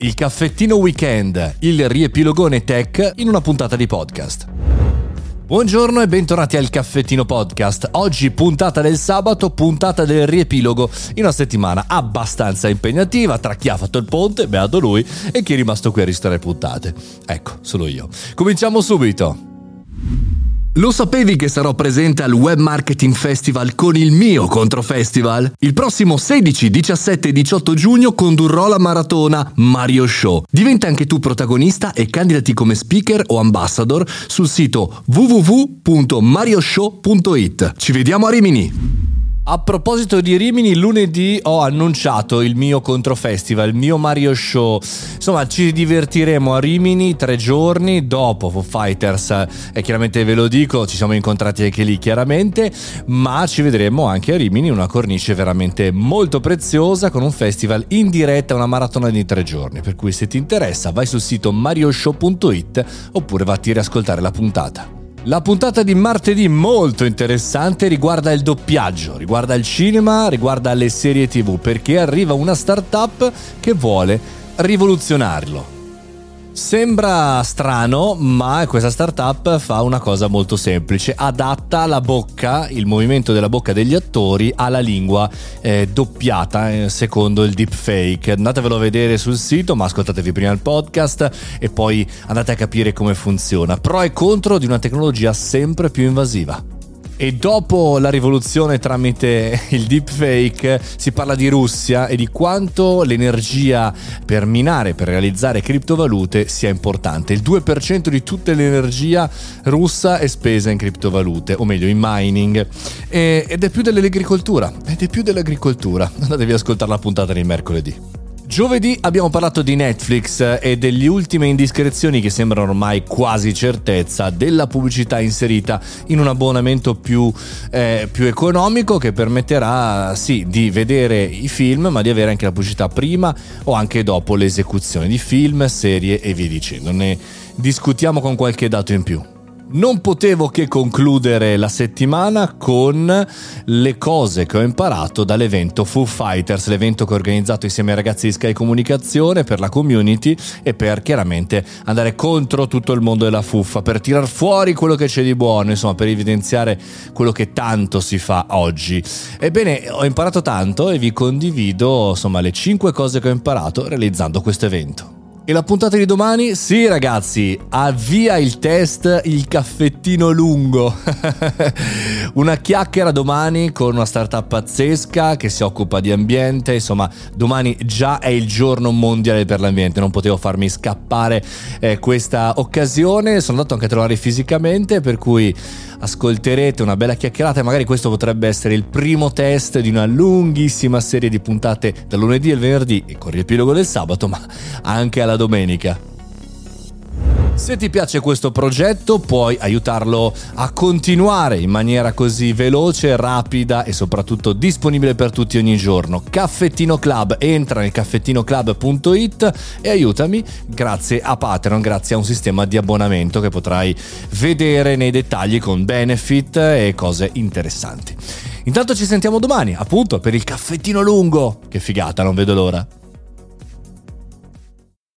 Il caffettino weekend, il riepilogone tech in una puntata di podcast. Buongiorno e bentornati al Caffettino Podcast. Oggi puntata del sabato, puntata del riepilogo in una settimana abbastanza impegnativa tra chi ha fatto il ponte, beato lui, e chi è rimasto qui a registrare puntate. Ecco, solo io. Cominciamo subito. Lo sapevi che sarò presente al Web Marketing Festival con il mio Controfestival? Il prossimo 16, 17 e 18 giugno condurrò la maratona Mario Show. Diventa anche tu protagonista e candidati come speaker o ambassador sul sito www.marioshow.it. Ci vediamo a Rimini! A proposito di Rimini, lunedì ho annunciato il mio controfestival, il mio Mario Show. Insomma, ci divertiremo a Rimini tre giorni dopo Foo Fighters. E chiaramente ve lo dico, ci siamo incontrati anche lì chiaramente, ma ci vedremo anche a Rimini, una cornice veramente molto preziosa con un festival in diretta, una maratona di tre giorni. Per cui se ti interessa vai sul sito marioshow.it oppure vatti a riascoltare la puntata. La puntata di martedì molto interessante riguarda il doppiaggio, riguarda il cinema, riguarda le serie tv, perché arriva una startup che vuole rivoluzionarlo. Sembra strano, ma questa startup fa una cosa molto semplice, adatta la bocca, il movimento della bocca degli attori alla lingua eh, doppiata eh, secondo il deepfake. Andatevelo a vedere sul sito, ma ascoltatevi prima il podcast e poi andate a capire come funziona. Pro e contro di una tecnologia sempre più invasiva. E dopo la rivoluzione tramite il deepfake si parla di Russia e di quanto l'energia per minare, per realizzare criptovalute sia importante. Il 2% di tutta l'energia russa è spesa in criptovalute, o meglio in mining. E, ed è più dell'agricoltura, ed è più dell'agricoltura. Andatevi ad ascoltare la puntata di mercoledì. Giovedì abbiamo parlato di Netflix e delle ultime indiscrezioni che sembrano ormai quasi certezza della pubblicità inserita in un abbonamento più, eh, più, economico che permetterà sì di vedere i film ma di avere anche la pubblicità prima o anche dopo l'esecuzione di film, serie e via dicendo. Ne discutiamo con qualche dato in più non potevo che concludere la settimana con le cose che ho imparato dall'evento Foo Fighters, l'evento che ho organizzato insieme ai ragazzi di Sky Comunicazione per la community e per chiaramente andare contro tutto il mondo della fuffa, per tirar fuori quello che c'è di buono, insomma, per evidenziare quello che tanto si fa oggi. Ebbene, ho imparato tanto e vi condivido, insomma, le 5 cose che ho imparato realizzando questo evento. E la puntata di domani? Sì ragazzi, avvia il test il caffettino lungo. una chiacchiera domani con una startup pazzesca che si occupa di ambiente, insomma domani già è il giorno mondiale per l'ambiente, non potevo farmi scappare eh, questa occasione, sono andato anche a trovare fisicamente per cui ascolterete una bella chiacchierata. E magari questo potrebbe essere il primo test di una lunghissima serie di puntate dal lunedì al venerdì e con riepilogo del sabato, ma anche alla domenica. Se ti piace questo progetto puoi aiutarlo a continuare in maniera così veloce, rapida e soprattutto disponibile per tutti ogni giorno. Caffettino Club, entra nel caffettinoclub.it e aiutami grazie a Patreon, grazie a un sistema di abbonamento che potrai vedere nei dettagli con benefit e cose interessanti. Intanto ci sentiamo domani, appunto, per il caffettino lungo. Che figata, non vedo l'ora.